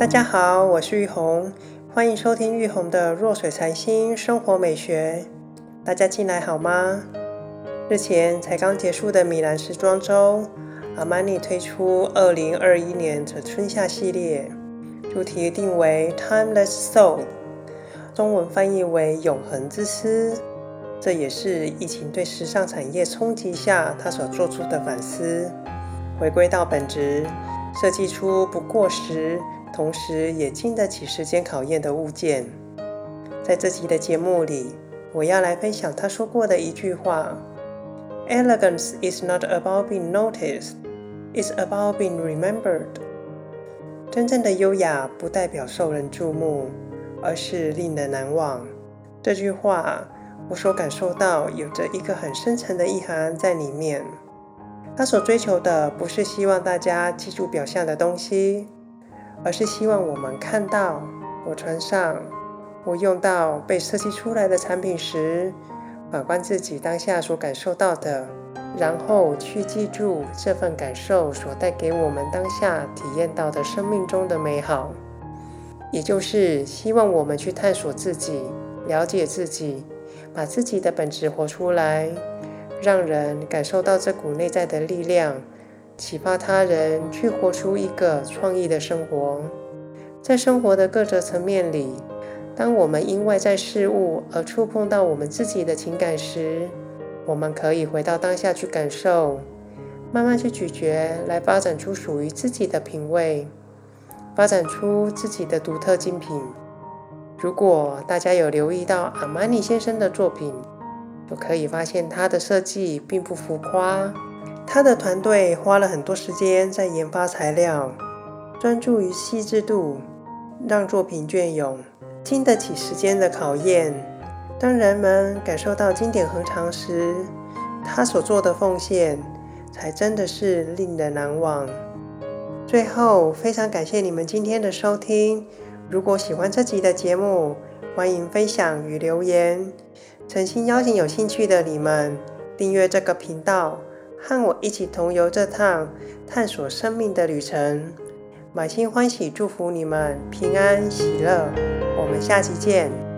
大家好，我是玉红，欢迎收听玉红的弱水财星生活美学。大家进来好吗？日前才刚结束的米兰时装周，阿玛尼推出二零二一年的春夏系列，主题定为 Timeless Soul，中文翻译为永恒之思。这也是疫情对时尚产业冲击下他所做出的反思，回归到本质，设计出不过时。同时也经得起时间考验的物件。在这集的节目里，我要来分享他说过的一句话：“Elegance is not about being noticed, it's about being remembered。”真正的优雅不代表受人注目，而是令人难忘。这句话，我所感受到有着一个很深层的意涵在里面。他所追求的不是希望大家记住表象的东西。而是希望我们看到我穿上、我用到被设计出来的产品时，反观自己当下所感受到的，然后去记住这份感受所带给我们当下体验到的生命中的美好。也就是希望我们去探索自己、了解自己，把自己的本质活出来，让人感受到这股内在的力量。启发他人去活出一个创意的生活，在生活的各个层面里，当我们因外在事物而触碰到我们自己的情感时，我们可以回到当下去感受，慢慢去咀嚼，来发展出属于自己的品味，发展出自己的独特精品。如果大家有留意到阿玛尼先生的作品，就可以发现他的设计并不浮夸。他的团队花了很多时间在研发材料，专注于细致度，让作品隽永，经得起时间的考验。当人们感受到经典恒长时，他所做的奉献才真的是令人难忘。最后，非常感谢你们今天的收听。如果喜欢这集的节目，欢迎分享与留言。诚心邀请有兴趣的你们订阅这个频道。和我一起同游这趟探索生命的旅程，满心欢喜祝福你们平安喜乐。我们下期见。